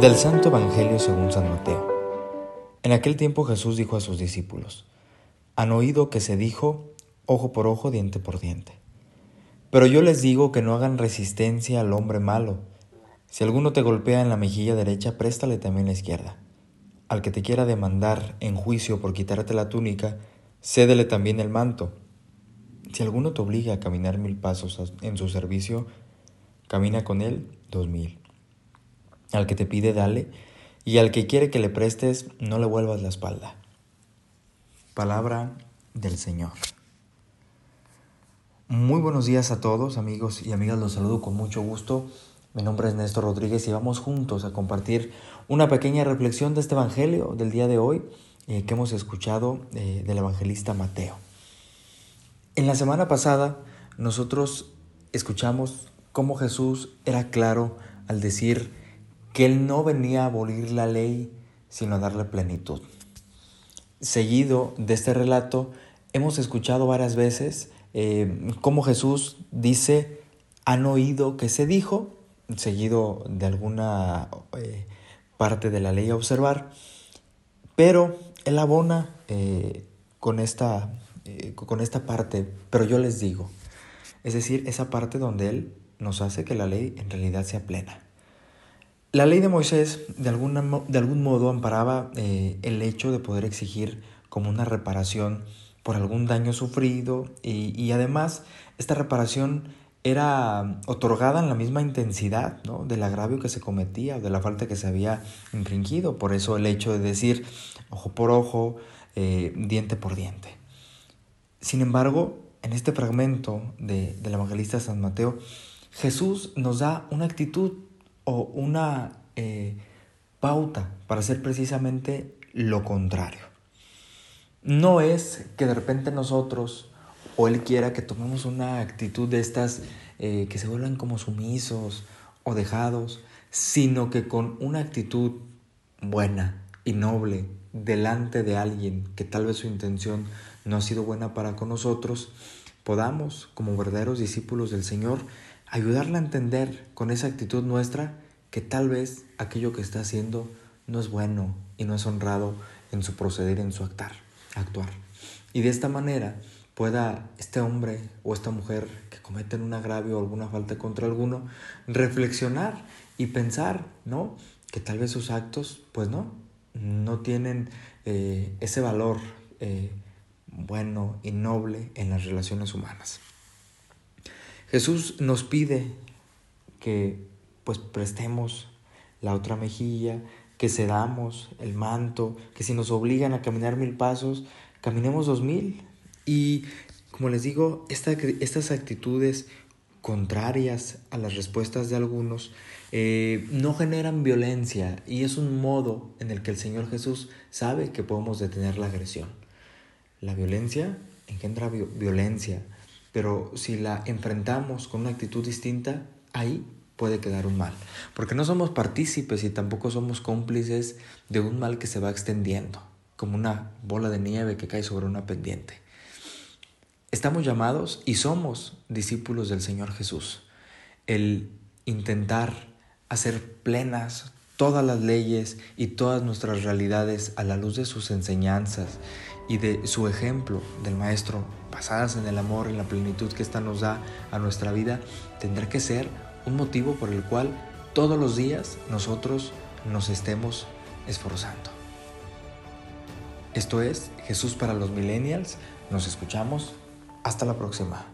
Del Santo Evangelio según San Mateo. En aquel tiempo Jesús dijo a sus discípulos, han oído que se dijo, ojo por ojo, diente por diente. Pero yo les digo que no hagan resistencia al hombre malo. Si alguno te golpea en la mejilla derecha, préstale también la izquierda. Al que te quiera demandar en juicio por quitarte la túnica, cédele también el manto. Si alguno te obliga a caminar mil pasos en su servicio, camina con él dos mil. Al que te pide, dale, y al que quiere que le prestes, no le vuelvas la espalda. Palabra del Señor. Muy buenos días a todos, amigos y amigas, los saludo con mucho gusto. Mi nombre es Néstor Rodríguez y vamos juntos a compartir una pequeña reflexión de este Evangelio del día de hoy eh, que hemos escuchado eh, del evangelista Mateo. En la semana pasada nosotros escuchamos cómo Jesús era claro al decir que Él no venía a abolir la ley, sino a darle plenitud. Seguido de este relato, hemos escuchado varias veces eh, cómo Jesús dice, han oído que se dijo, seguido de alguna eh, parte de la ley a observar, pero Él abona eh, con, esta, con esta parte, pero yo les digo, es decir, esa parte donde Él nos hace que la ley en realidad sea plena. La ley de Moisés de, alguna, de algún modo amparaba eh, el hecho de poder exigir como una reparación por algún daño sufrido y, además esta reparación era otorgada en la misma intensidad ¿no? del agravio que se cometía o de la falta que se había infringido. Por eso el hecho de decir ojo por ojo, eh, diente por diente. Sin embargo, en este fragmento de, del evangelista San Mateo, Jesús nos da una actitud o una eh, pauta para hacer precisamente lo contrario. No es que de repente nosotros o Él quiera que tomemos una actitud de estas eh, que se vuelvan como sumisos o dejados, sino que con una actitud buena y noble delante de alguien que tal vez su intención no ha sido buena para con nosotros, podamos, como verdaderos discípulos del Señor, ayudarla a entender con esa actitud nuestra que tal vez aquello que está haciendo no es bueno y no es honrado en su proceder, en su actuar. actuar. Y de esta manera pueda este hombre o esta mujer que cometen un agravio o alguna falta contra alguno reflexionar y pensar, ¿no? Que tal vez sus actos, pues no, no tienen eh, ese valor eh, bueno y noble en las relaciones humanas. Jesús nos pide que pues prestemos la otra mejilla, que cedamos el manto, que si nos obligan a caminar mil pasos, caminemos dos mil. Y como les digo, estas actitudes contrarias a las respuestas de algunos eh, no generan violencia y es un modo en el que el Señor Jesús sabe que podemos detener la agresión. La violencia engendra violencia, pero si la enfrentamos con una actitud distinta, ahí puede quedar un mal. Porque no somos partícipes y tampoco somos cómplices de un mal que se va extendiendo, como una bola de nieve que cae sobre una pendiente. Estamos llamados y somos discípulos del Señor Jesús. El intentar hacer plenas todas las leyes y todas nuestras realidades a la luz de sus enseñanzas y de su ejemplo del Maestro, basadas en el amor, en la plenitud que ésta nos da a nuestra vida, tendrá que ser un motivo por el cual todos los días nosotros nos estemos esforzando. Esto es Jesús para los millennials. Nos escuchamos. Hasta la próxima.